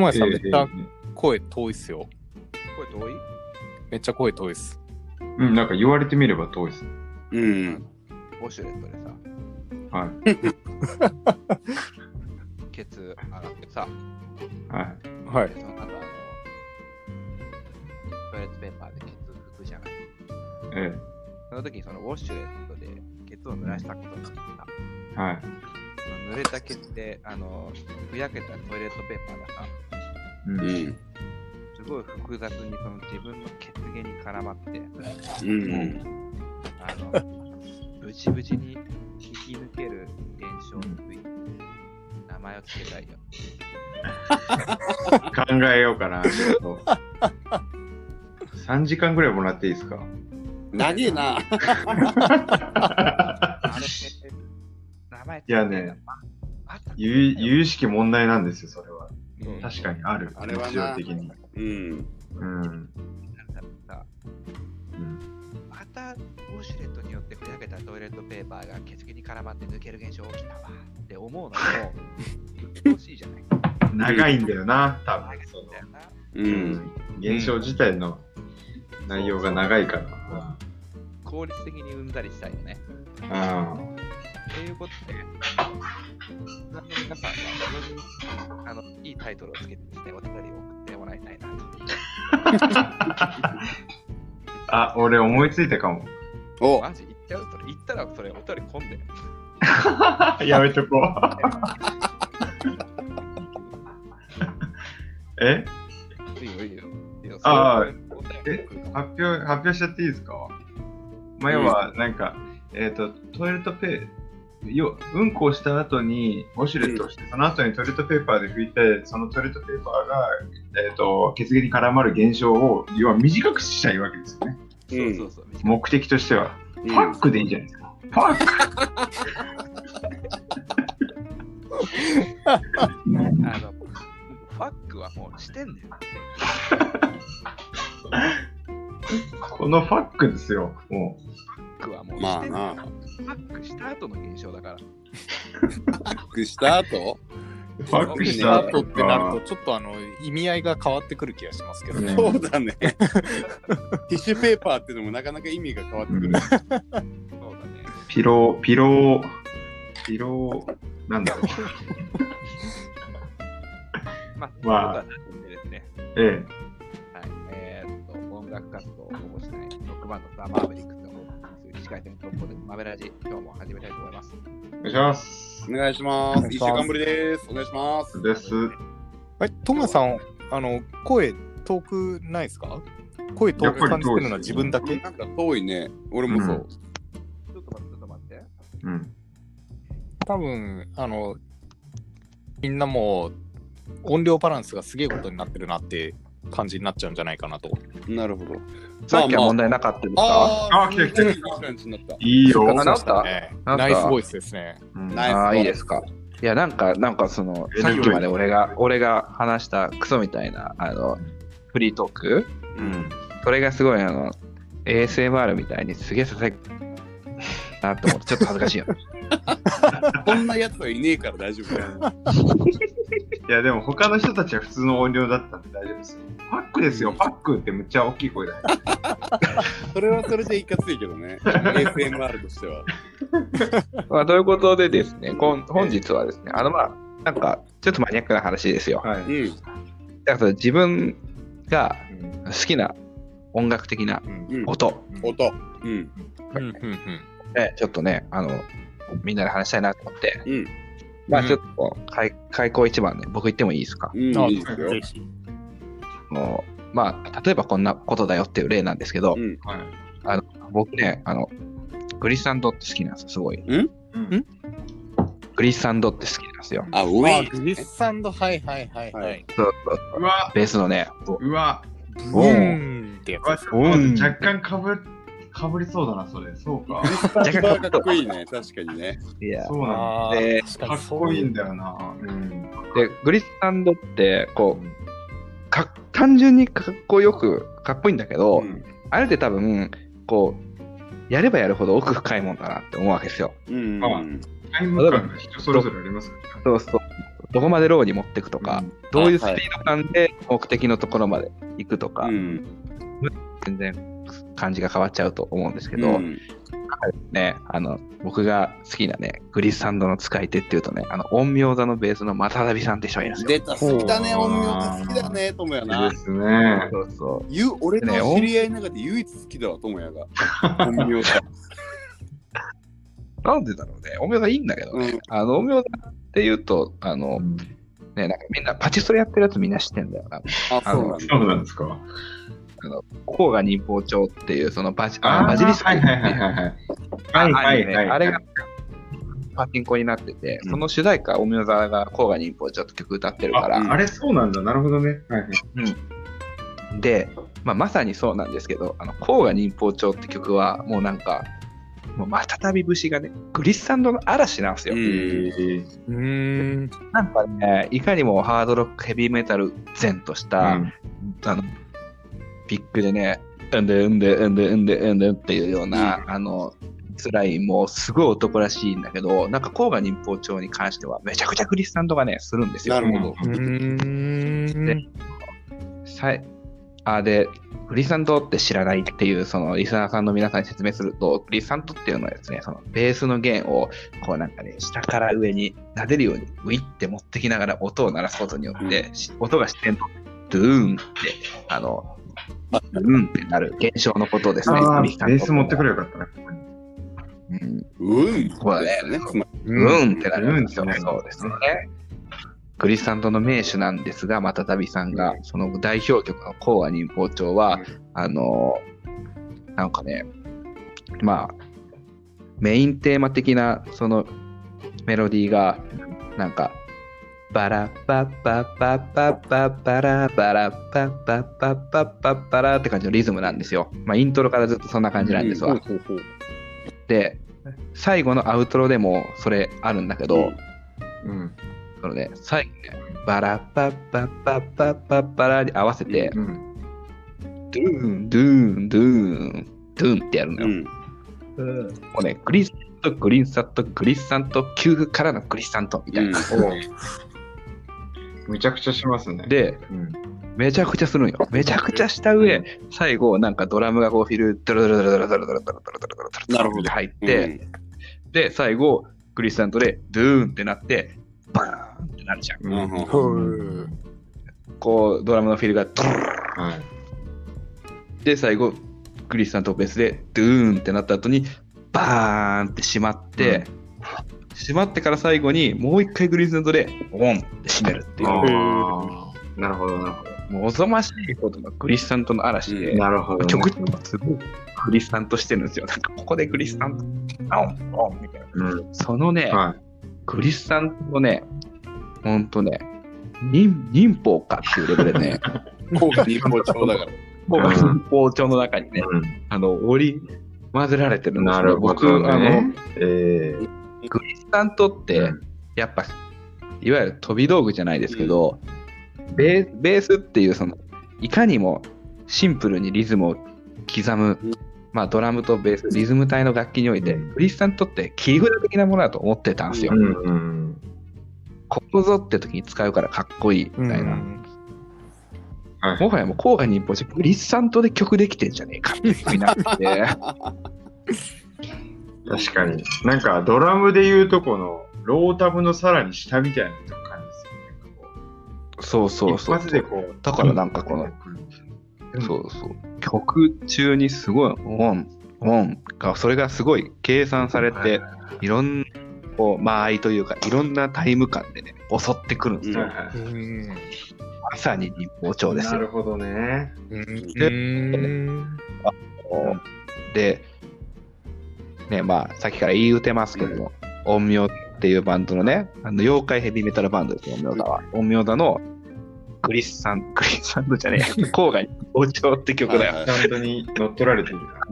ともやさん、めえっちゃ声遠いっすよ。これ遠い？めっちゃ声遠いっす。うん、なんか言われてみれば遠いです。うん。ウォッシュレットでさ、はい。ケツ洗ってさ、はい。はいの後あの、トイレットペーパーでケツ拭くじゃない？えその時にそのウォッシュレットでケツを濡らしたことにさ、え。はい。濡れたケツで、あの、ふやけたトイレットペーパーがさ、う。うんん。すごい複雑にその自分のケツ毛に絡まって、うん。あの、ブチブチに引き抜ける現象について、名前を付けたいよ。考えようかな。ちょっと3時間ぐらいもらっていいですか？長えな。いやねあった有有識問題なんですよ、それは。うん確かにある。あれはな。日常的に。うん。うん。なん。うん。またウォシュレットによってふやけたトイレットペーパーがケツ毛に絡まって抜ける現象起きたわって思うのも、鬱陶しいじゃない。長いん。だよな、多分。そのだよな。うん。現象自体の内容が長いから。効率的にうん。ざりしたいよね。あということで、残念皆さんは自分にあのいいタイトルをつけてですね、お便りを送ってもらいたいなと。あ、俺思いついたかも。おマジ？言っちゃうそれ言ったらそれお便り込んで。やめとこう。え？いいよいいよ。いいよあーそれお便り来るかも発表、発表しちゃっていいですか？前は、なんか、えっ、と、トイレットペー、ようんこをした後にウォシュレットをして、その後にトイレットペーパーで拭いて、そのトイレットペーパーが、えっ、と、血液に絡まる現象を、要は短くしたいわけですよね。そうそうそう。短い目的としては。うんパックでいいじゃないですか。パックあの、ファックはもうしてんだよ。このファックですよ。もファックはもうまあしてんだよ。な。ファックした後の現象だから。パックした後？う、ファックししたた後ってなると、ちょっとあの、意味合いが変わってくる気がしますけどね。そうだね。ティッシュペーパーってのもなかなか意味が変わってくる。そうだね。ピロー、ピロー、ピロー、なんだろう。まあ。ええ。はい。えーっと、音楽活動を保護しないロックバンドザ・マーベリックスがお送りする起死回転トップでマベラジ、今日も始めたいと思います。お願いします。お願いします。一週間ぶりです。お願いします。です。え、ともやさん、あの、声遠くないですか？声遠く感じてるのは自分だけ？なんか遠いね。俺もそう。ちょっと待って、ちょっと待って。うん。多分、あの、みんなもう音量バランスがすげえことになってるなって感じになっちゃうんじゃないかなと。なるほど。さっきは問題なかったですか、ああ来た来たいい感じになった。いいよ。あなった？ナイスボイスですね。うんナイスああ、いいですか。いや、なんか、なんかその、えさっきまで俺が、俺が話したクソみたいな、あの、フリートーク？うん。それがすごい、あの、ASMR みたいにすげえささやなと思って、ちょっと恥ずかしいよ。こんなやつはいねえから大丈夫だよ。いや、でも他の人たちは普通の音量だったんで大丈夫ですよ。ファックですよ、ファックってむっちゃ大きい声だよ。それはそれでいかついけどね。ASMR としては。まあ、ということでですね、こん本日はですね、あの、まあ、なんか、ちょっとマニアックな話ですよ。はい。うん。だから自分がうん好きな音楽的なうん。音音。うん。うんうんうんで、ちょっとね、あの、みんなで話したいなと思って、うん。まあ、うんちょっと開、開口一番ね、僕言ってもいいですか？うん。あいいですよ。もう、まあ、例えばこんなことだよっていう例なんですけど、うん。はい。僕ね、あの、グリッサンドって好きなんですよ、すごい。うん？グリッサンドって好きなんですよ。あ、ウェグリッサンド、はいはいはいははいい。そうそううわ、ベースのね、うわ、ブーンってやつ若干かぶっかぶりそうだな、それ。そうか。一番かっこいいね、確かにね。いやそうなんだ。かかっこいいんだよな。うん。で、グリスサンドって、こう、か単純にかっこよく、かっこいいんだけど、うんあれって多分、こう、やればやるほど奥深いもんだなって思うわけですよ。うん。あタイム感が人それぞれありますからね。そうそう。どこまでローに持っていくとか、うんどういうスピード感で目的のところまで行くとか、うん。全然感じが変わっちゃうと思うんですけど、うんね、あの、僕が好きなね、グリッサンドの使い手っていうとね、あの、陰陽座のベースのマタダビさんって人がいるんですよ。出た、好きだね、音楽好きだね、ともやなで。すね。そうそう。ゆ俺の知り合いの中で唯一好きだわ、ともやが。本名だ。なんでだろうね。陰陽座いいんだけどね。うんあの、陰陽座っていうと、あの、ね、なんかみんな、パチストレやってるやつみんな知ってんだよな。あ。そうなんですか。甲賀忍法帳っていう、そのバジあーバジリスクはいはいはいはいはい。はいはアニメいはい。あれがパチンコになってて、うんその主題歌、陰陽座が甲賀忍法帳って曲歌ってるから、ああれそうなんだ。なるほどね。はいはい。で、まあ、まさにそうなんですけど、あの甲賀忍法帳って曲は、もうなんか、もう再び節がね、グリッサンドの嵐なんですよ。うんえーうーん。なんかね、いかにもハードロック、ヘビーメタル前とした、うんあの、ビッグでね、うんでうんでうんでうんでうんでっていうような、あの、スラインもすごい男らしいんだけど、なんか甲賀忍法帳に関してはめちゃくちゃグリッサンドがね、するんですよ。なるほど。うーん。でさいあで、グリサントって知らないっていう、そのリスナーさんの皆さんに説明すると、グリサントっていうのはですね、そのベースの弦を、こうなんかね、下から上に撫でるように、ウィって持ってきながら音を鳴らすことによって、し音が自然と、ドゥーンって、あの、ドゥーンってなる現象のことですね、ああ、ベ。ース持ってくればよかったな。ここにうん。うん。そうだねうーんってなるんですよ。うんそうですね。グリサンドの名手なんですが、またたびさんが、その代表曲の甲賀忍法帳は、あのーなんかね、まあ、メインテーマ的なそのメロディーが、なんか、バラバッバッバッバッバッバラバラバッバッバッバッバッバラって感じのリズムなんですよ。まあ、イントロからずっとそんな感じなんですわ。で、最後のアウトロでもそれあるんだけど、うん。そのね、最後ね、バラバッバッバッバッバッバラに合わせて、うん。ドゥーン、ドゥーン、ドゥーン、ドゥーンってやるのよ。うん。もうね、グリッサント、グリッサント、グリッサント、給付からのグリッサントみたいな。むちゃくちゃしますね。、で、うん。めちゃくちゃするんよ。めちゃくちゃした上、最後、なんかドラムがこうフィル、ドロドロドロドロドロドロドロドロドロドロドロなるほどって入って、で、最後、グリッサントで、ドゥーンってなって、バーンってなるじゃん。うん。こう、ドラムのフィルがドロはい。で、最後、グリッサントベースで、ドゥーンってなった後に、バーンって閉まって、閉まってから最後に、もう一回グリッサントで、オンって閉めるっていう。なるほど、なるほど。もうおぞましいことのグリッサントの嵐で、なるほど、ね。曲調がすごいグリッサントしてるんですよ。なんかここでグリッサント、オン、オンみたいな。うん。そのね、はグリッサントね、ほんとね、忍忍法かっていうレベルでね、効果日本調だから。こう忍法帳の中にい。ね、うんあの、織り混ぜられてるんですなよ。るほど、僕、あの、ね。ええグリッサントって、やっぱ、いわゆる飛び道具じゃないですけど、ベーベースっていう、その、いかにもシンプルにリズムを刻むうん、まあ、ドラムとベース、リズム体の楽器において、うんグリッサントって切り札的なものだと思ってたんですよ。うんうん。ここぞって時に使うからかっこいいみたいな。はい。もはやもう郊外に一歩グリッサントで曲できてんじゃねえかっていう風になって、確かに。なんか、ドラムで言うとこの、ロータブのさらに下みたいな感じですよね。そうそうそう。一発でこう。だからなんかこの、そうそう。曲中にすごいオン、オンが、それがすごい計算されて、いろんな、こう、間合いというか、いろんなタイム感でね、襲ってくるんですよ。まさに日報帳ですよ。なるほどね。うん。で、ね、まあ、さっきから言い打てますけども、陰陽っていうバンドのね、あの妖怪ヘビーメタルバンドですよ、陰陽座は。陰陽座のグリッサン、グリッサンドじゃねえや、郊外に包丁って曲だよ。はいちゃんとに乗っ取られてるか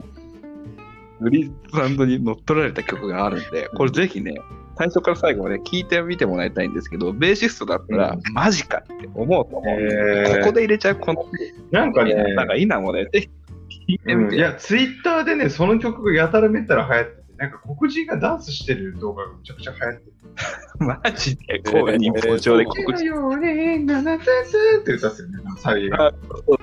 グリーサンドに乗っ取られた曲があるんで、これぜひね、最初から最後まで聞いてみてもらいたいんですけど、ベーシストだったら、うんマジかって思うと思うんで、へーここで入れちゃうこの、なんかね、なんか稲もね、ぜひ聞いてみて。うんいや、ツイッターでね、その曲がやたらめったら流行ってて、なんか黒人がダンスしてる動画がめちゃくちゃ流行ってて。マジで、こうに包丁で告知。よね、ナナツンって歌ってるね、サビが。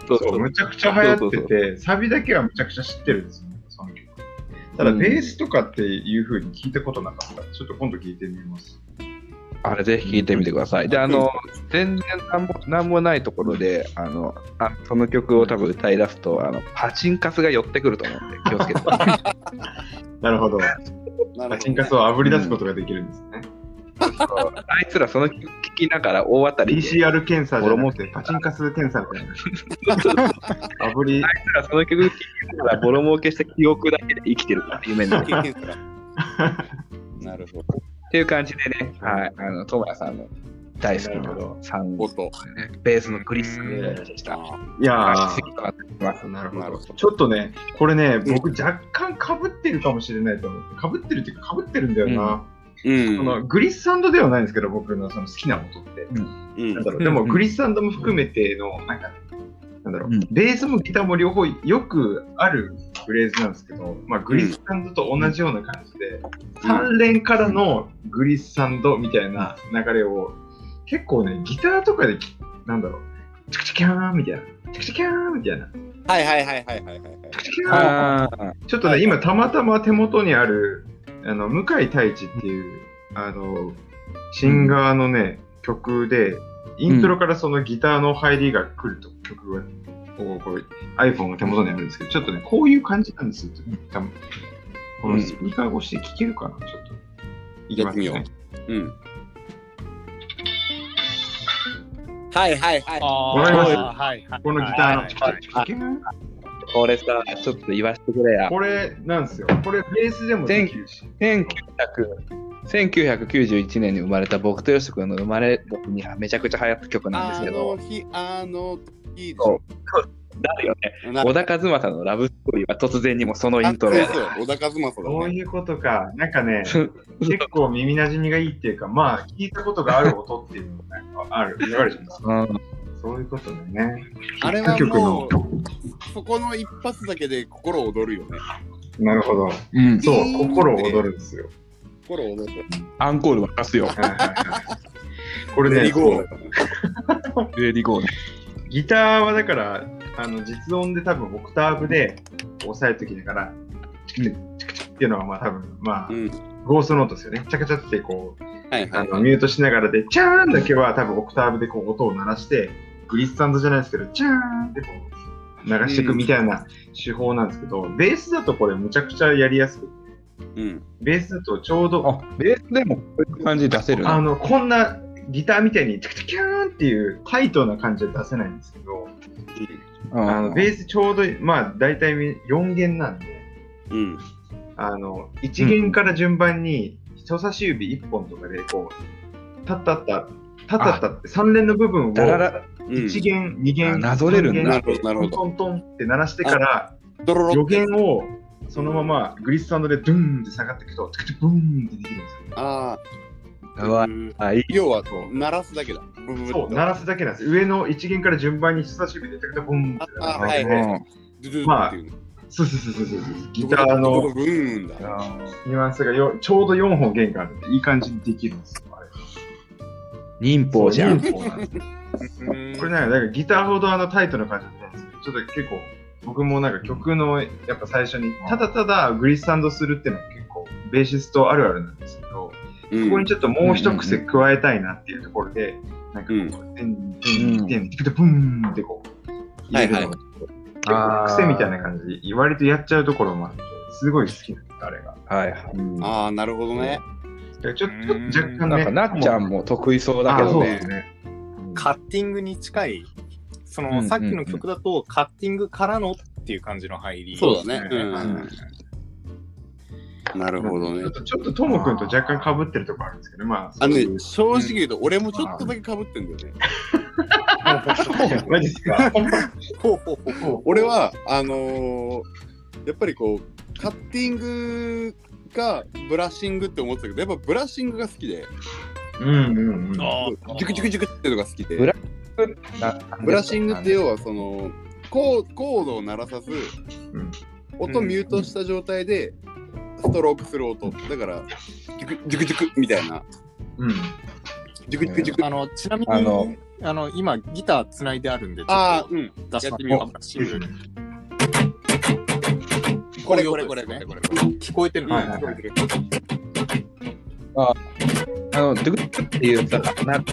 そうそう、むちゃくちゃ流行ってて、サビだけはむちゃくちゃ知ってるんですよね、その曲。ただ、うんベースとかっていう風に聞いたことなかった。ちょっと今度聞いてみます。あれぜひ聞いてみてください。で、あの、全然なんもなんもないところで、あの、あその曲を多分歌い出すと、あの、パチンカスが寄ってくると思うんで、気をつけてください。なるほど。パチンカスをあぶり出すことができるんですね。あいつらその曲聞きながら大当たりで、PCR 検査じゃなくて、パチンカス検査みたいな。あぶり、あいつらその曲聞きながらボロ儲けした記憶だけで生きてるから夢のなるほど。ていう感じでね、はい、あの、トモヤさんの大好きななるほど3音。ね、ベースのクリスでした。あいやー次となってます。なるほどなるほど。ちょっとね、これね、僕若干かぶってるかもしれないと思って、かぶってるっていうか、かぶってるんだよな。うん。そのグリッサンドではないんですけど、僕のその好きな音って。うんなんだろう、うんでもグリッサンドも含めての、なんか、なんだろう、うん。ベースもギターも両方よくあるフレーズなんですけど、まあ、グリッサンドと同じような感じで、3連からのグリッサンドみたいな流れを、結構ね、ギターとかでき、なんだろう、チクチキャーンみたいな、チクチキャーンみたいな、はいはいはいはいはいはいはい。チクチキャーンあちょっとね、今たまたま手元にある、あの、向井太一っていう、あの、シンガーのね、曲で、イントロからそのギターの入りが来ると、曲が、こう、こう iPhone が手元にあるんですけど、ちょっとね、こういう感じなんですよ。多分このスピーカー越しで聴けるかな、ちょっと。いきますねみ。うん。はいはいはい。あわかりますはいはい。このギターのこれさ、ちょっと言わせてくれや。これなんですよ。これベースでもできるし。1900 1991年に生まれた僕とよし君の生まれ時にめちゃくちゃ流行った曲なんですあけどの、日、あの日でしょそうだよね。な小田和正のラブストーリーは突然にもそのイントロ小田和正だね。そういうことか。なんかね、結構耳馴染みがいいっていうか、まあ、聞いたことがある音っていうのがある、あるじゃないですか。うんそういうことだね。あれはものう、そこの一発だけで心躍るよね。なるほど。うん、そう、心躍るんですよ。心躍る。アンコール沸かすよ。これね、レディゴー レディゴーね。ギターはだから、あの実音で多分オクターブで押さえるときだから、チクチクチクチクっていうのはまあ多分、まあ、うん。ゴーストノートですよね。チャカチャってこう、はいはい。あのミュートしながらで、チャーンだけは多分オクターブでこう音を鳴らして、グリッサンドじゃないですけど、チャーンってこう流していくみたいな手法なんですけど、ベースだとこれむちゃくちゃやりやすくて、うん。ベースだとちょうど、あ、ベースでもこういう感じで出せるの？あの、こんなギターみたいにチクチクキューンっていうタイトな感じで出せないんですけど、あのベースちょうど、まあ大体4弦なんで、うん。あの、1弦から順番に人差し指1本とかでこう、タッタッタ、タッタッタって3連の部分をだらら、うん。1弦、2弦、あなぞれるんだ三弦なるほどなるほどトントントンって鳴らしてから、予ドロロって。弦をそのままグリッサンドでドゥーンって下がっていくと、トゥクトゥブーンってできるんですよ。ああ。うわうんあ、いい。要は、鳴らすだけだ。そう、鳴らすだけなんです。上の1弦から順番に人差し指でトゥクトゥブーンってあはいはいまあそうそうそうそうそう。ギターの。ニュアンスがよちょうど4本弦があるんで、いい感じにできるんですよ。あれ忍法じゃん。そう忍法なんですうんこれなんか、ギターほどあのタイトな感じじゃないんですけど、ちょっと結構、僕もなんか曲のやっぱ最初に、ただただグリッサンドするっていうのが結構、ベーシストあるあるなんですけど、うんそこにちょっともう一癖加えたいなっていうところで、なんかこうんう、てんてんてん、てん、ブーンってこう、入れるのがちょっと、結構癖みたいな感じで、割とやっちゃうところもあって、すごい好きなんです、あれが。はいはい。ああ、なるほどね。ちょっと若干ね。なんか、なっちゃんも得意そうだけあそうどね。ですね。カッティングに近い、その、うんうんうんさっきの曲だと、カッティングからのっていう感じの入り。そうだね。ううんん。なるほどねちょっ。と、とトモ君と若干被ってるところあるんですけど、まあ。あのね、正直言うと、俺もちょっとだけ被ってんだよね。マジですか？俺は、あのーやっぱりこう、カッティングかブラッシングって思ってたけど、やっぱブラッシングが好きで、うんうんうん。あジュクジュクジュクっていうのが好きで、ブラなブラッシングって要はそのコーコードを鳴らさず、うん音ミュートした状態でストロークする音。だから、ジュクジュクジュクみたいな。うん。ジュクジュクジュク。あの、ちなみに、ああのの、今、ギターつないであるんで、ちょああ、っとうん。出しやってみようブラッシングこれここれこれれこれこれこれ聞こえてるの？はいはいはいあの、ドゥクドゥクっていうさ、な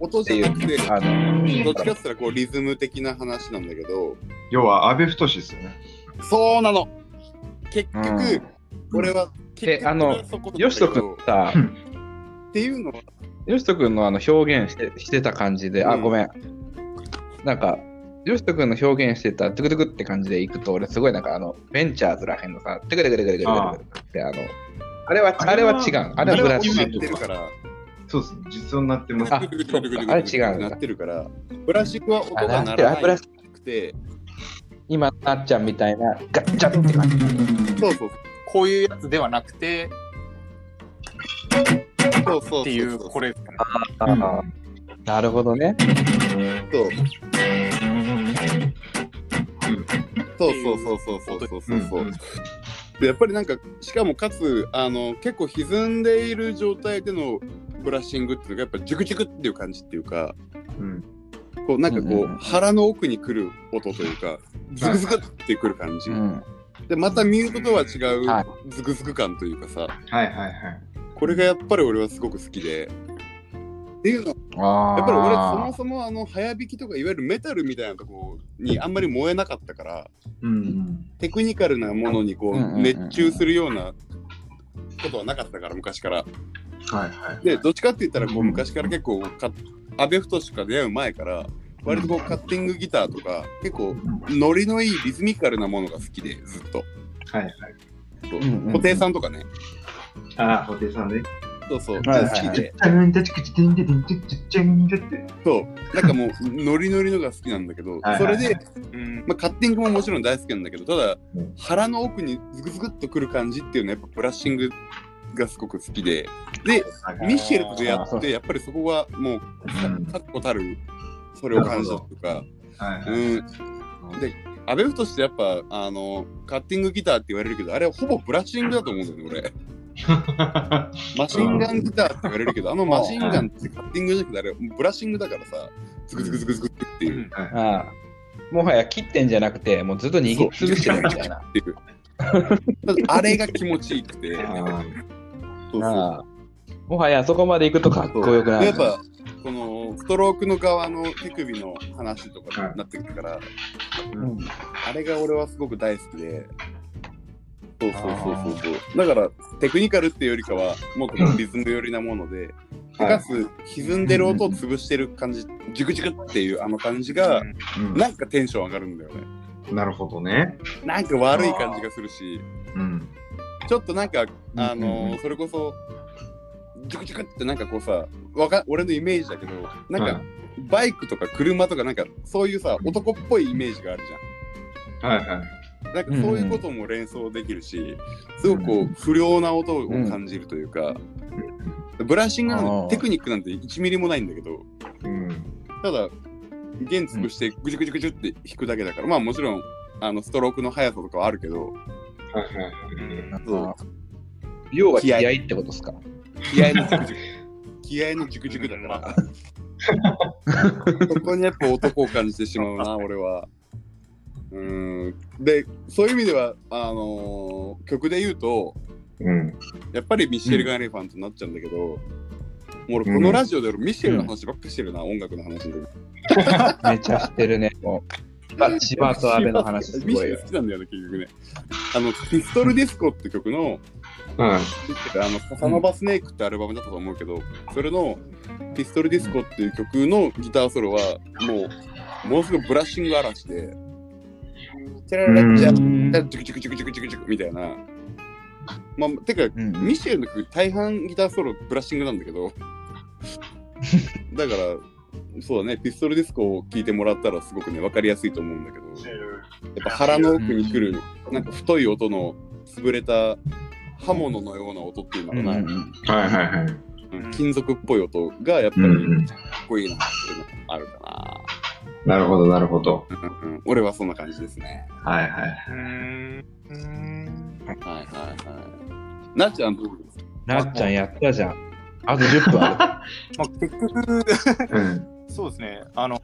音じゃなくて、あの、どっちかって言ったらこうリズム的な話なんだけど、要は、安倍太ですよね。そうなの。結局、うん。俺は結局あのよしとくんさ、っていうのは、よしとくんのあの表現してしてた感じで、あ、うん。ごめん。なんか、よしとくんの表現してたトゥクトゥクって感じでいくと、俺すごいなんかあの、ベンチャーズらへんのさ、テクテクテクテクテクテクってあの、あれは、あれは違う。あれはブラシル。っか。そうですね。実音になってます。あ、あれ違う。なってるから。ブラジは音が鳴らなくて。今、なっちゃんみたいな、ガッチャって感じ。そうそう。こういうやつではなくて、そうそうっていう、これ。ああ、なるほどね。そう。そうそうそうそうそうそうそう。やっぱりなんかしかもかつあの結構歪んでいる状態でのブラッシングっていうのがやっぱジュクジュクっていう感じっていうかうん。こうなんかこう、腹の奥に来る音というかズクズクってくる感じ、うん。でまたミュートとは違うはズクズク感というかさはいはいはい。これがやっぱり俺はすごく好きでっていうの。やっぱり俺そもそもあの早弾きとかいわゆるメタルみたいなとこにあんまり燃えなかったからうん。テクニカルなものにこう熱中するようなことはなかったから昔から。はいはい。でどっちかって言ったらこううん昔から結構か阿部太が出会う前から割とこうカッティングギターとか結構ノリのいいリズミカルなものが好きでずっと。はいはい。布袋さんとかね。ああ、布袋さんね。そうそう。はいはいはい。そう。なんかもうノリノリのが好きなんだけどそれでうんまあ、カッティングももちろん大好きなんだけど、ただ、うん腹の奥にズクズクっとくる感じっていうのはやっぱブラッシングがすごく好きで、で、ミッシェルと出会って、やっぱりそこがもううん確固たる、それを感じたとか、はいはい。うん。で、アベフとしてやっぱ、あの、カッティングギターって言われるけど、あれはほぼブラッシングだと思うんだよね、俺。マシンガンギターって言われるけど、あのマシンガンってカッティングじゃなくて、あれブラッシングだからさ、ズクズクズクズクっていう。ああ。もはや切ってんじゃなくて、もうずっと握りつぶしてるみたいな。あれが気持ちいいくて、あそうそう。ああ。もはやそこまで行くとかっこよくなる。でやっぱこのストロークの側の手首の話とかになってくるから、うん。あれが俺はすごく大好きでそうそうそうそう。そうだからテクニカルっていうよりかはもっとこうリズム寄りなもので、はいかつ歪んでる音を潰してる感じジュクジュクっていうあの感じが、うん。なんかテンション上がるんだよね。なるほどね。なんか悪い感じがするしうん。ちょっとなんかあのうんそれこそジュクジュクってなんかこうさわか俺のイメージだけどなんか、はい。バイクとか車とかなんかそういうさ男っぽいイメージがあるじはいはい。なんかそういうことも連想できるし、すごくこう不良な音を感じるというか、ブラッシングなんあーてテクニックなんて1ミリもないんだけど、うん。ただ弦潰してぐちゅぐちゅぐちゅって弾くだけだから、まあもちろんあのストロークの速さとかはあるけど、はいはい。そう要は気合ってことですか？気合のジュクジュク。気合のジュクジュクだから。そこにやっぱ男を感じてしまうな、俺は。うーん。で、そういう意味では、あのー曲で言うと、うん。やっぱりミッシェル・ガン・レファントになっちゃうんだけど、もう俺このラジオで俺ミッシェルの話ばっかしてるな、音楽の話で。めっちゃ知ってるね。もう千葉と阿部の話すごいよミッシェル好。きなんだよね、結局ね。あの、ピストル・ディスコって曲の、はい。あの、カサノバ・スネークってアルバムだったと思うけど、それのピストル・ディスコっていう曲のギターソロは、もう、ものすごいブラッシング嵐で、チャラララチャうん。ラジュクジュクジュクジュクジュクジュクみたいな。まあ、てか、うん。ミシェルの曲大半ギターソロブラッシングなんだけど、だから、そうだね、ピストルディスコを聴いてもらったらすごくね、わかりやすいと思うんだけど、やっぱ腹の奥に来る、なんか太い音の潰れた刃物のような音っていうのかな、うんはいはいはい。うん金属っぽい音がやっぱりうんうん。かっこいいなっていうのがあるかなるほどなるほど。な、うんうん俺はそんな感じですねはいはい。うーん。はいはいはいなっちゃんどうですかなっちゃんやったじゃん。あと10分ある。まあ、結局、うん。そうですね。あの、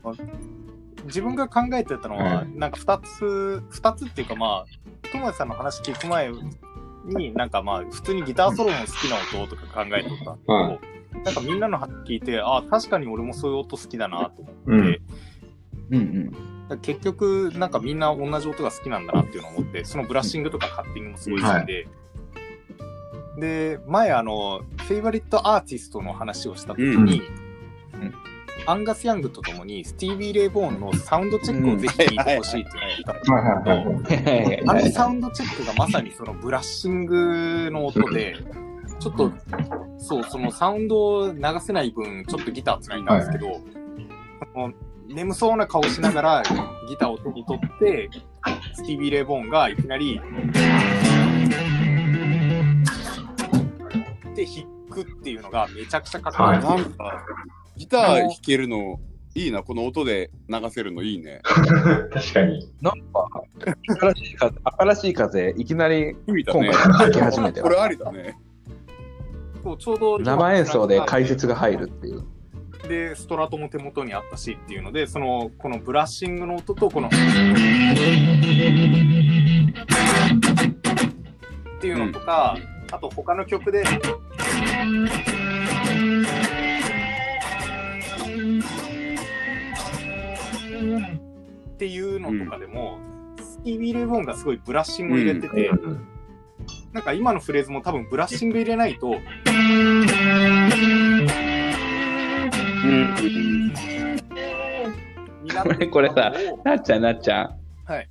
自分が考えてたのは、うなんか2つ、二つっていうかまあ、友達さんの話聞く前に、なんかまあ、普通にギターソロの好きな音とか考えてたんですけど、はいなんかみんなの話聞いて、ああ、確かに俺もそういう音好きだなと思って、うんうんうん。結局、なんかみんな同じ音が好きなんだなっていうのを思って、そのブラッシングとかカッティングもすごい好きで、で、前あの、フェイバリットアーティストの話をした時に、うんうんアンガス・ヤングとともにスティービー・レイ・ボーンのサウンドチェックをぜひ聞いてほしいって言ってたんですけど、はいはいはい。あのサウンドチェックがまさにそのブラッシングの音で、ちょっと、そう、そのサウンドを流せない分、ちょっとギターつないんですけど、その眠そうな顔しながらギターを手に取って、スティービー・レイ・ボーンがいきなり、で弾くっていうのがめちゃくちゃかっこいい。はいなんかギター弾けるのいいなこの音で流せるのいいね確かに。なんか、新しい風、新しい風、いきなり吹いたね今回吹き始めてこれありだねそうちょうど生演奏で解説が入るっていう。で、ストラトも手元にあったしっていうので、その、このブラッシングの音と、この、っていうのとか、あと他の曲で、っていうのとかでも、スティービー・レイ・ボーンがすごいブラッシングを入れてて、なんか今のフレーズも多分ブラッシング入れないと、になってるこれさなっちゃん、なっちゃん。はい。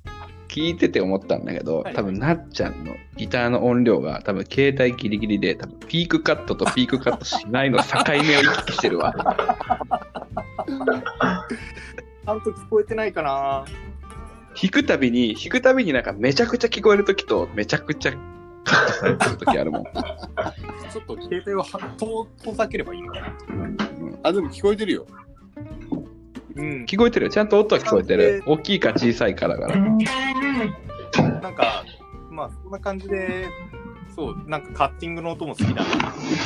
聞いてて思ったんだけど、はい多分なっちゃんのギターの音量が多分携帯ギリギリで多分ピークカットとピークカットしないの境目を行き来してるわ。ちゃんと聞こえてないかな弾くたびに、弾くたびになんかめちゃくちゃ聞こえるときとめちゃくちゃカットされてるときあるもん。ちょっと携帯をは遠遠ざければいいのかなあでも聞こえてるようん。聞こえてるちゃんと音は聞こえてる。大きいか小さいかだから。なんか、まあ、そんな感じで、そう、なんかカッティングの音も好きだな。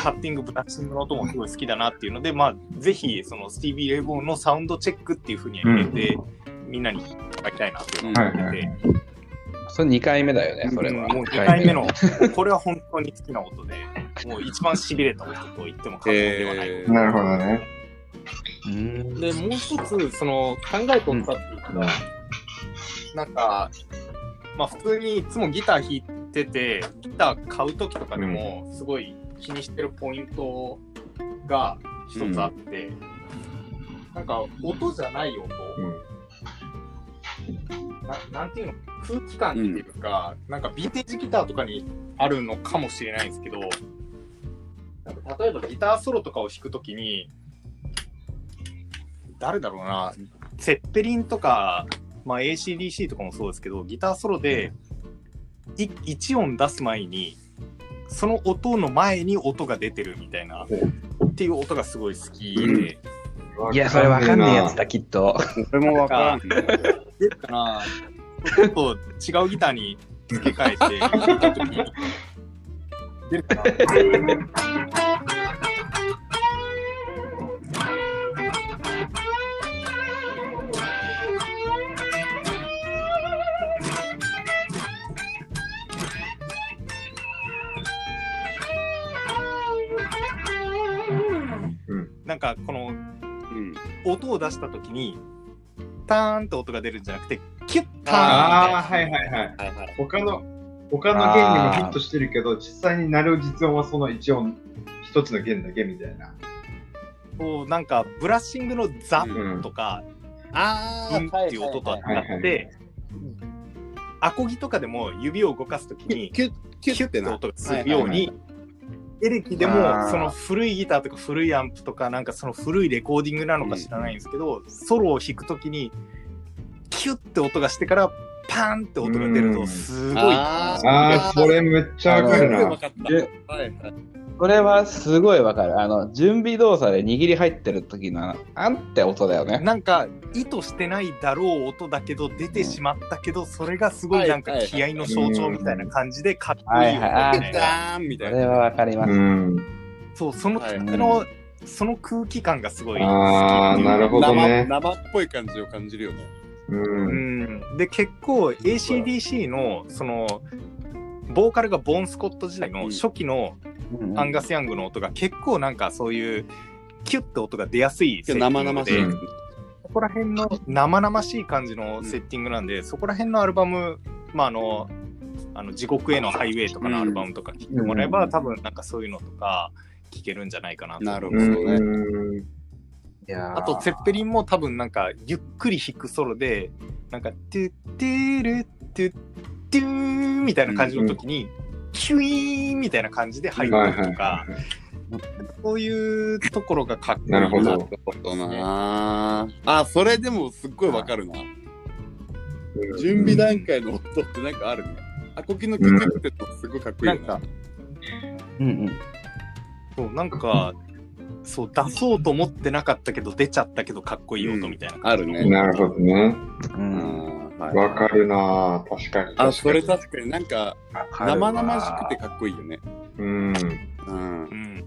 カッティング、ブラッシングの音もすごい好きだなっていうので、まあ、ぜひ、そのスティービー・レイボーンのサウンドチェックっていうふうに入れて、みんなに伝えたいなっていうのを思ってて、はいはいそれ2回目だよね、それは。もう2回目。の、これは本当に好きな音で、もう一番痺れた音と言っても過言ではない。えー。なるほどね。うん。で、もう一つ、その、考えとったっていうのが、なんか、まあ普通にいつもギター弾いてて、ギター買うときとかでも、すごい気にしてるポイントが一つあって、なんか音じゃない音、ななんていうの？空気感っていうか、なんかヴィンテージギターとかにあるのかもしれないんですけど、なんか例えばギターソロとかを弾くときに、誰だろうな、セッペリンとか、まあ、ACDC とかもそうですけど、ギターソロでい1音出す前に、その音の前に音が出てるみたいな、っていう音がすごい好きで、いや、それわかんねえやつだ、きっと。俺もわからん出るかなちょっと違うギターに付け替えて弾いたときに、出るかななんかこのうん。音を出したときに、ターンって音が出るんじゃなくて、キュッターンああ、はいはいはい。はいはい。他の、他の弦にもヒットしてるけど、実際に鳴る実音はその一音、一つの弦だけみたいな。こうなんかブラッシングのザうんとか、あうん。っていう音とははいはい。違って、アコギとかでも指を動かすときに、キュッキュッてなキュッて音がするように、エレキでもその古いギターとか古いアンプとかなんかその古いレコーディングなのか知らないんですけど、ソロを弾くときにキュッて音がしてからパパンって音が出ると、すごい。あああ、それめっちゃわかるな。これはすごいわかる。あの、準備動作で握り入ってる時の、あんって音だよね。なんか意図してないだろう音だけど出てしまったけど、それがすごいなんか気合の象徴みたいな感じでかっこいいよねはいはいみたいなダーンみたいな。これはわかります。うん。そうそのはい時の、その空気感がすごい好きああ、なるほど生ね。生っぽい感じを感じるよね。う。うんん、で結構 ACDC のそのボーカルがボーン・スコット時代の初期のうんアンガス・ヤングの音が結構なんかそういうキュッて音が出やすいセッティ生ングで々しい。うんそこら辺の生々しい感じのセッティングなんで、そこら辺のアルバム、まああの、あの地獄へのハイウェイとかのアルバムとか聴いてもらえば、うん多分なんかそういうのとか聴けるんじゃないかなとなるほうどね。ん。いやーあと、ゼッペリンも多分なんかゆっくり弾くソロで、なんか、トゥットゥルトゥットゥーみたいな感じの時に、キュイーンみたいな感じで入はいはいるとか、そういうところがかっこいいなるほどなるほどな。あ、それでもすっごいわかるな。準備段階の音ってなんかあるね。アコギの曲ってすごいかっこいいよなんかうんうん。そう、なんか、そう、出そうと思ってなかったけど、出ちゃったけど、かっこいい音みたいな、あるね。なるほどね。う。うんんはいわかるな確かに。あ、それ確かになんか生々しくてかっこいいよね。にうん。うんう。ん。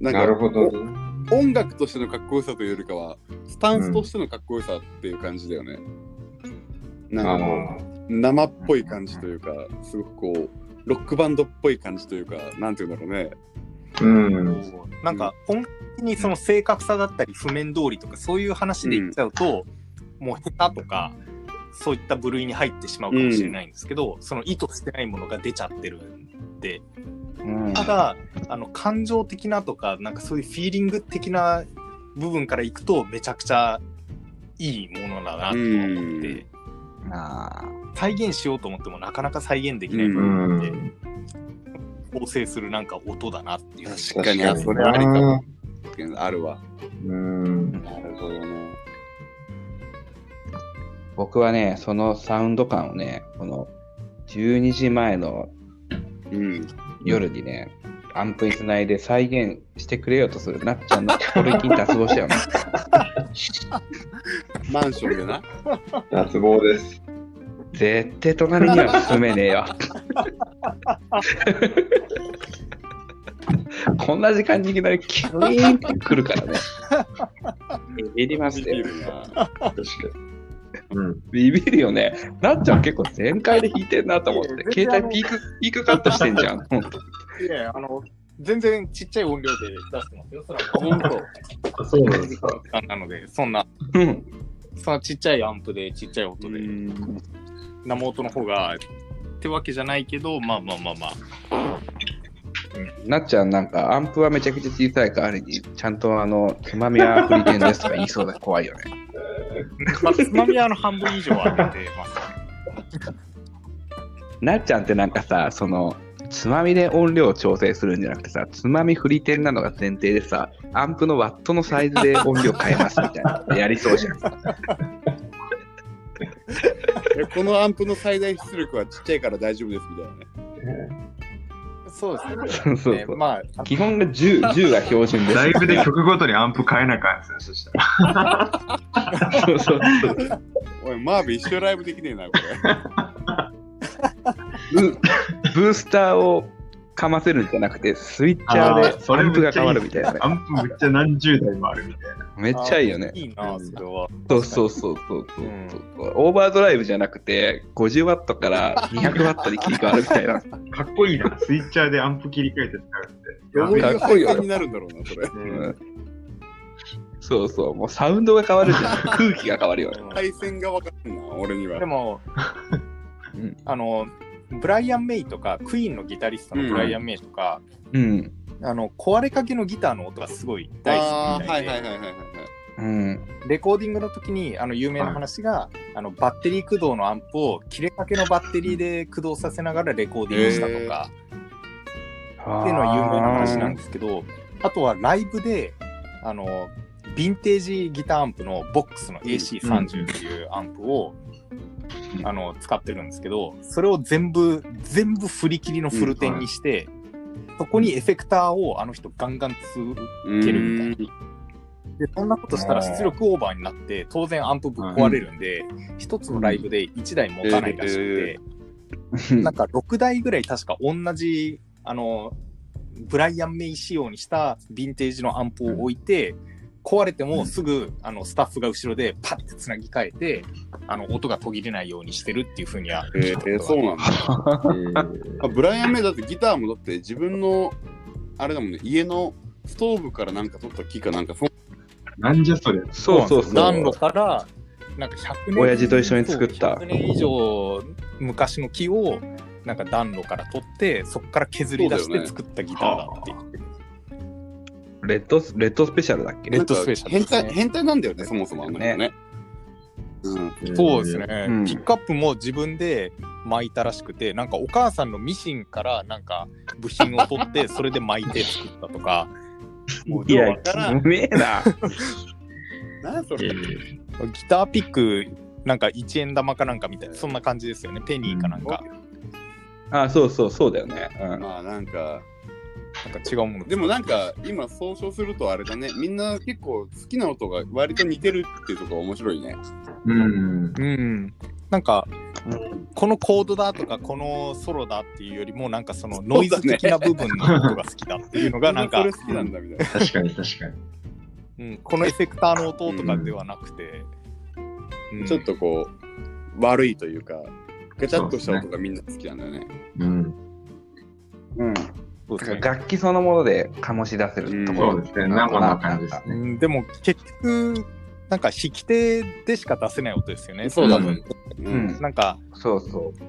なるかほどね。音楽としてのかっこよさというよりかは、スタンスとしてのかっこよさっていう感じだよね。なんかこあう、生っぽい感じというか、すごくこう、ロックバンドっぽい感じというか、なんていうんだろうね。あ。うん。なんか、本当にその正確さだったり、譜面通りとか、そういう話で言っちゃうと、もう下手とか、そういった部類に入ってしまうかもしれないんですけど、その意図してないものが出ちゃってるんで、うん。ただ、あの、感情的なとか、なんかそういうフィーリング的な部分からいくと、めちゃくちゃいいものだなと思って、あ再現しようと思ってもなかなか再現できない部分で、構成するなんか音だなっていう。確かに、それありかも。あるわ。うん。なるほどね。僕はね、そのサウンド感をね、この12時前のうん。夜にね、アンプにつないで再現してくれようとするなっちゃんの心意気に脱帽したよね。マンションでな。脱帽です。絶対隣には進めねえよ。こんな時間にいきなりキュイーンって来るからね。ビビりますよ。できるな。確かに。うん。ビビるよね。なっちゃん結構全開で弾いてんなと思って。携帯ピーク、ピークカットしてんじゃん。いやあの、全然ちっちゃい音量で出してますよ。それは本当。そうなんですか。なので、そんな、うんそのちっちゃいアンプでちっちゃい音で、生音の方が、ってわけじゃないけど、まあまあまあまあ。なっちゃんなんかアンプはめちゃくちゃ小さい代わりに、ちゃんとあの、つまみは振り点ですとか言いそうで怖いよね。まあ、つまみはあの半分以上上げてます。なっちゃんってなんかさ、その、つまみで音量を調整するんじゃなくてさ、つまみ振り点なのが前提でさ、アンプのワットのサイズで音量変えますみたいなのやりそうじゃん。えこのアンプの最大出力はちっちゃいから大丈夫ですみたいなね。そうですね。そうそうそう。まあ、基本が10、10が標準です。ライブで曲ごとにアンプ変えなあかんですね、そしたら。そうそうそう。おい、マーベ一緒ライブできねえな、これ。ブブースターをかませるんじゃなくて、スイッチャーでそれアンプが変わるみたいなね。アンプめっちゃ何十台もあるみたいな。めっちゃいいよね。いいな、それは。そうそうそうそうそうそう、オーバードライブじゃなくて、50ワットから200ワットに切り替わるみたいな。かっこいいな。スイッチャーでアンプ切り替えて使うって。かっこいいよになるんだろうな、それ。うんそうそう、もうサウンドが変わるじゃん。空気が変わるよね。配線がわかんな俺にはで。も、うんあの、ブライアン・メイとか、クイーンのギタリストのブライアン・メイとか、うん。あの、壊れかけのギターの音がすごい大好きみたで、はいいはいはいはいはい。うん。レコーディングの時に、あの、有名な話が、あの、バッテリー駆動のアンプを切れかけのバッテリーで駆動させながらレコーディングしたとか、っていうのは有名な話なんですけど、あとはライブで、あの、ヴィンテージギターアンプのボックスの AC30 っていうアンプを、うんあの使ってるんですけど、それを全部、全部振り切りのフルテンにして、そこにエフェクターをあの人ガンガンつけるみたいな。で、そんなことしたら出力オーバーになって、当然アンプぶっ壊れるんで、一、つのライブで1台持たないらしくて、なんか6台ぐらい確か同じ、あの、ブライアン・メイ仕様にしたヴィンテージのアンプを置いて、壊れてもすぐ、あのスタッフが後ろでパッてつなぎ替えて、あの音が途切れないようにしてるっていうふうにはえー、そうなんだ。あブライアン・メイだってギターもだって自分のあれだもんね家のストーブからなんか取った木かなんかそなんじゃそれ。そうそうそう。暖炉から、なんか100年親父と一緒に作ったそう100年以上昔の木を、なんか暖炉から取って、そこから削り出しそうだよねて作ったギターだって言ってる。レッドス、レッドスペシャルだっけ？レッドスペシャル。変態変態なんだよねそもそもあの人ね。うん。そうですね、うん。ピックアップも自分で巻いたらしくて、なんかお母さんのミシンからなんか部品を取って、それで巻いて作ったとか、もういやようめえな。何それ？ギターピック、なんか1円玉かなんかみたいな、そんな感じですよね、ペニーかなんか、あ、そうそう、そうだよね。うん。まあなんかなんか違うものでもなんか今総称するとあれだねみんな結構好きな音が割と似てるっていうところ面白いねうん。うん。なんか、このコードだとか、このソロだっていうよりも、なんかそのノイズ的な部分の音が好きだっていうのが、なんか好きなんだみたいな確かに確かに。うん、このエフェクターの音とかではなくて、うんちょっとこう悪いというかガチャッとした音がみんな好きなんだよねうん。うん。そうですね楽器そのもので醸し出せるところそうですね。生な感じですうね。んでも結局、なんか弾き手でしか出せない音ですよね。そうだ多分ねううんんなんか、そうそう。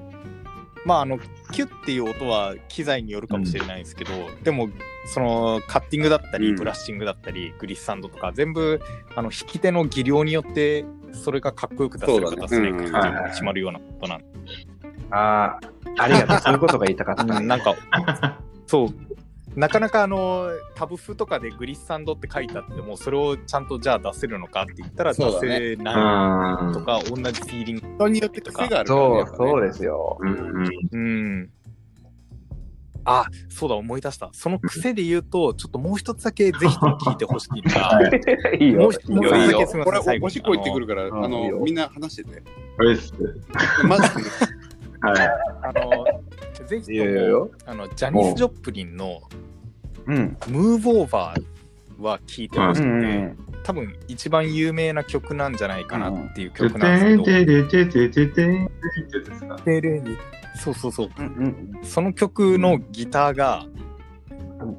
まああの、キュッっていう音は機材によるかもしれないですけど、でも、そのカッティングだったり、うんブラッシングだったり、グリッサンドとか、全部、あの、弾き手の技量によって、それがかっこよく出せるか出せないかっていうのうんが決まるようなことなんで、ああ、ありがとう。そういうことが言いたかった。うんなんか、そう、なかなかあの、タブ譜とかでグリッサンドって書いてあっても、それをちゃんとじゃあ出せるのかって言ったら出せないうんとか、同じフィーリング人によって癖があるからねそう、ですよ。うんうん。うん。あ、そうだ、思い出した。その癖で言うと、ちょっともう一つだけぜひ聞いてほしいのが、いいよ。もう一つだけすみまこれせん、最後におしっこ行ってくるから、うんあのいいよみんな話してて。マジではい。あの、ぜひともよ、あの、ジャニス・ジョプリンのうん。ムーブオーバーは聞いてほしくて、うん。多分一番有名な曲なんじゃないかなっていうて曲なんてですけど、ててててててってやつですかそうそうそう。うん。その曲のギターが、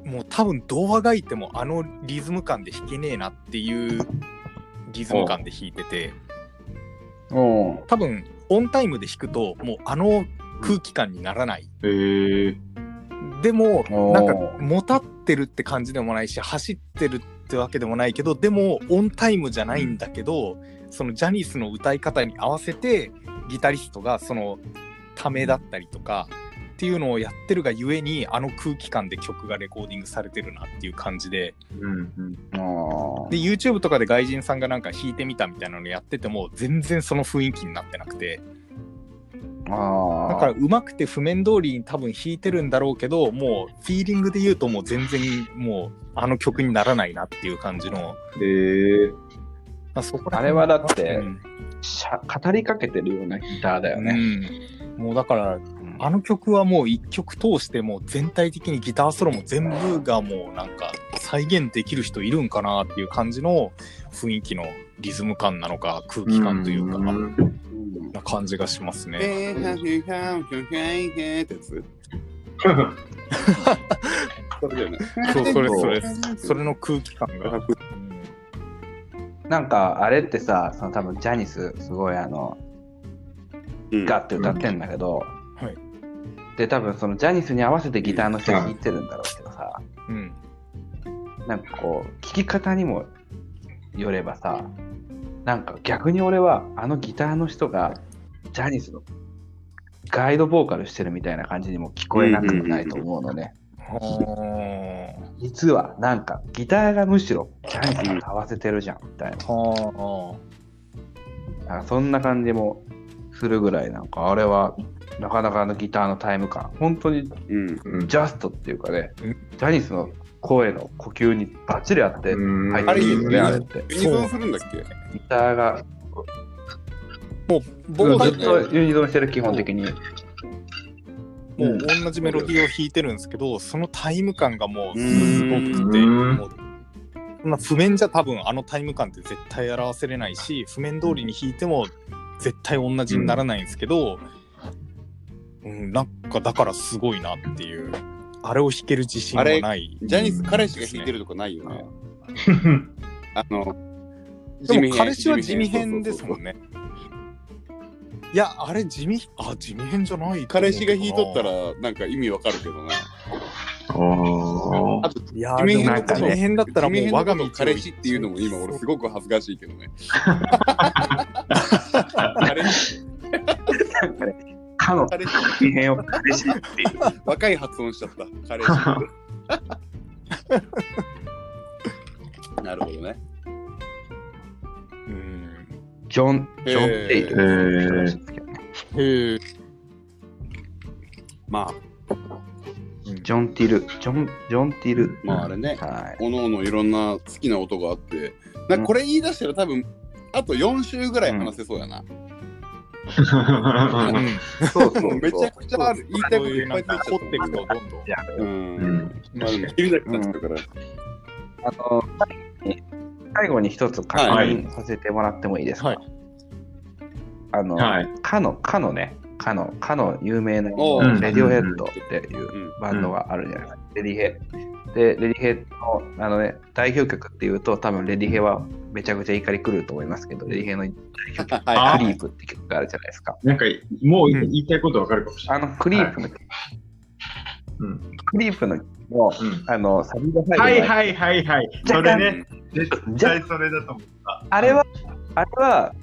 もう多分どうあがいてもあのリズム感で弾けねえなっていうリズム感で弾いてて、お多分オンタイムで弾くともうあの空気感にならない。でもなんかもたってるって感じでもないし走ってるってわけでもないけどでもオンタイムじゃないんだけど、そのジャニスの歌い方に合わせてギタリストがそのためだったりとかっていうのをやってるがゆえにあの空気感で曲がレコーディングされてるなっていう感じでうんうん。あで YouTube とかで外人さんがなんか弾いてみたみたいなのやってても全然その雰囲気になってなくてあ。だからうまくて譜面通りに多分弾いてるんだろうけどもうフィーリングで言うともう全然もうあの曲にならないなっていう感じのへー。まあそこらあれはだってうんしゃ語りかけてるようなギターだよね。うん、もうだからあの曲はもう一曲通してもう全体的にギターソロも全部がもうなんか再現できる人いるんかなっていう感じの雰囲気のリズム感なのか空気感というか、んな感じがしますね。それだよね。そうそれそれそれの空気感が、うんなんかあれってさ、その多分ジャニスすごいあの、うんガッて歌ってんだけど、はいで多分そのジャニスに合わせてギターの人が弾いてるんだろうけどさ、うん。なんかこう、聴き方にもよればさ、なんか逆に俺はあのギターの人がジャニスのガイドボーカルしてるみたいな感じにも聞こえなくもないと思うのね。は実はなんかギターがむしろジャニスに合わせてるじゃんみたいな。なんかそんな感じもするぐらいなんかあれはなかなかのギターのタイム感。本当にジャストっていうかねうんジャニスの声の呼吸にバッチリ合ってうん。入ってるんですよねあれって。ユニゾンするんだっけ？ギターがもう、ず僕っとユニゾンしてる基本的に。もう同じメロディーを弾いてるんですけど、そのタイム感がもううん。すごくて、うん。もうそんな譜面じゃ多分あのタイム感って絶対表せれないし、譜面通りに弾いても絶対同じにならないんですけど、うん、なんかだからすごいなっていう、あれを弾ける自信はない、ジャニス彼氏が弾いてるとかないよね。あの、でも彼氏は地味編編ですもんね。いや、あれ地味、あ、地味編じゃない彼氏が弾いとったら、なんか意味わかるけどな。あと、いや、でもなんか地味編だったらもう我が道を彼氏っていうのも今俺すごく恥ずかしいけどね。彼氏、なんかの彼氏、異変を彼氏。っていう若い発音しちゃった。彼氏。なるほどね。うん。ジョン・ジョン・テイトへえ。まあ、ジョン・ティル。ジョン・ジョン・ティル。まああれね、はい。おのおのいろんな好きな音があって、なんかこれ言い出したら多分、あと4週ぐらい話せそうやな。そうそうそう。めちゃくちゃある。言いたいこといっぱい掘っていくとどんどん。う。うん。んまあでも、切りなくなっちゃうから。あの最後に最後に一つ確認させてもらってもいいですか、はい。あの、はい。かの、かのね、かの、かの有名なレディオヘッドっていううん。バンドがあるじゃないですか。レディヘ。で、レディヘのあの、ね、代表曲っていうと、多分レディヘはめちゃくちゃ怒り狂うと思いますけど、レディヘの代表曲、はクリープって曲があるじゃないですか。なんか、もう言いたいことわかるかもしれない。あの、クリープの、うんクリープのもうんあの、サビが最後はいのはいはいはい。それね、絶対それだと思った。あれは、あれは、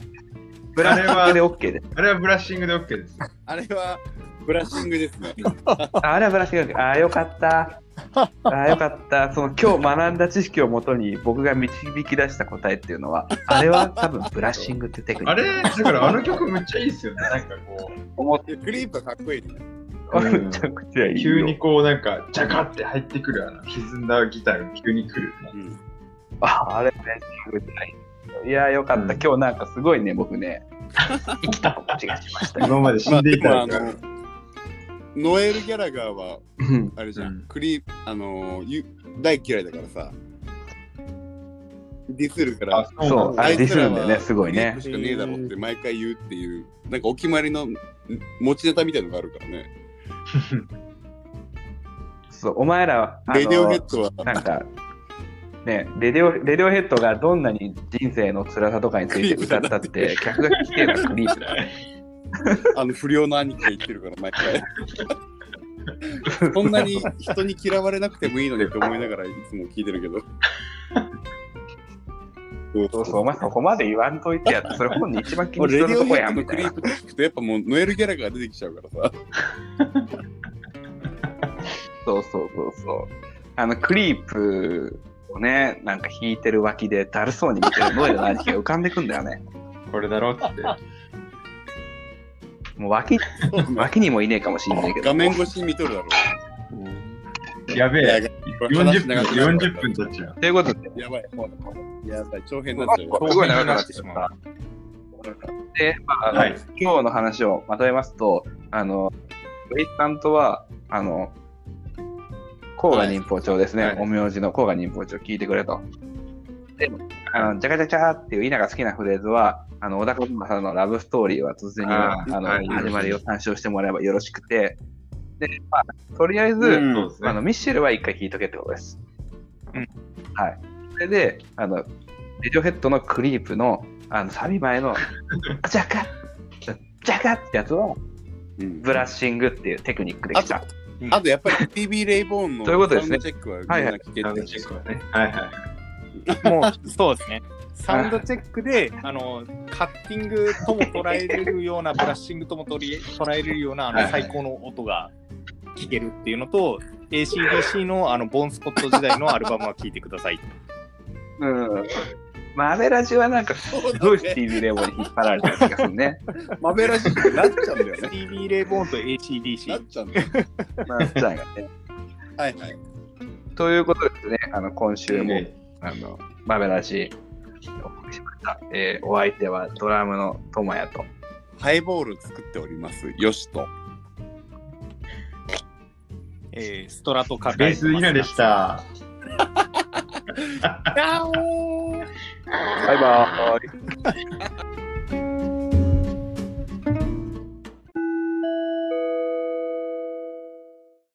ブラックで OK です。あれはブラッシングで OK です。あれはブラッシングですね。あれはブラッシングで OK。ああ、よかった。ああ、よかった。その今日学んだ知識をもとに僕が導き出した答えっていうのは、あれは多分ブラッシングってテクニック。あれ、だからあの曲めっちゃいいっすよね。なんかこ思っクリープはかっこいいね。うんめちゃくちゃいい急にこうなんか、ジャカって入ってくるあの歪んだギターが急に来る。うん。ああれ、ブラッシングじゃない。いや、よかった。今日なんかすごいね、僕ね、生きた感じがしました。よ。今まで死んでいたまあ、あら、の、ノエル・ギャラガーは、うん。あれじゃん、うん。クリあのゆ、大嫌いだからさ、ディスるから、あそうあれディスるんだよね、すごいね。しかねえだろって毎回言うっていう、なんかお決まりのん持ちネタみたいのがあるからね。そう、お前ら、あのレディオヘッドは、なんか、ね、レディオ、レディオヘッドがどんなに人生の辛さとかについて歌ったって、客が聞けるのはクリープだよね。あの不良の兄貴が言ってるから、毎回。そんなに人に嫌われなくてもいいのにって思いながらいつも聞いてるけど。そうそう、お前そこまで言わんといてやそれ本人一番気に俺レディオしてるとこヘッドのクリープ聞くと、やっぱもうノエル・ギャラが出てきちゃうからさ。そうそうそうそう。あの、クリープをね、なんか弾いてる脇でだるそうに見てるノエルの兄貴が浮かんでくんだよね。これだろって。もう脇、脇にもいねえかもしんないけど。画面越しに見とるだろやべう。やえ、ばい40分、話長くなる40分経っちゃう。ということで、やばい。やばい。長編になっちゃうよ。すごい長くなってしまった。で、まあ、あのはい今日の話をまとめますと、あの、ウェイさんとは、あの、甲賀忍法帳ですね、はいお名字の甲賀忍法帳聞いてくれと。で、あの、ジャカジャカチャーっていう稲が好きなフレーズは、あの、小田和正のラブストーリーは突然に、ああの、ーはい始まりを参照してもらえばよろしくて、で、まあ、とりあえず、うんねあの、ミッシェルは一回聞いとけってことです。うんはい。それで、あの、レディオヘッドのクリープの、あの、サビ前の、ジャカッジャカッってやつは、うんブラッシングっていうテクニックでした。あとやっぱり TV レイボーンのそういうことですねサウンドチェックはみんな聞けサウンドってチェックはね。はいはい。もう、そうですね。サウンドチェックで、あの、カッティングとも捉えれるような、ブラッシングとも取り捉えれるような、あの、最高の音が聞けるっていうのと、ACDC のあのボンスポット時代のアルバムは聴いてください。うん。マベラジはなんか、すごいスティービー・レイボーに引っ張られた気がするね。マベラジになっちゃうんだよね。TV レイボーンとなっ ACDC。ちゃうんだよ。まあ、ちゃんがね。はいはい。ということですね、あの、今週も、えあの、マベラジ、お送りしました。えーお相手はドラムのともやと。ハイボール作っております。よしと。えーストラト抱ベースイナでした。バイバーイ。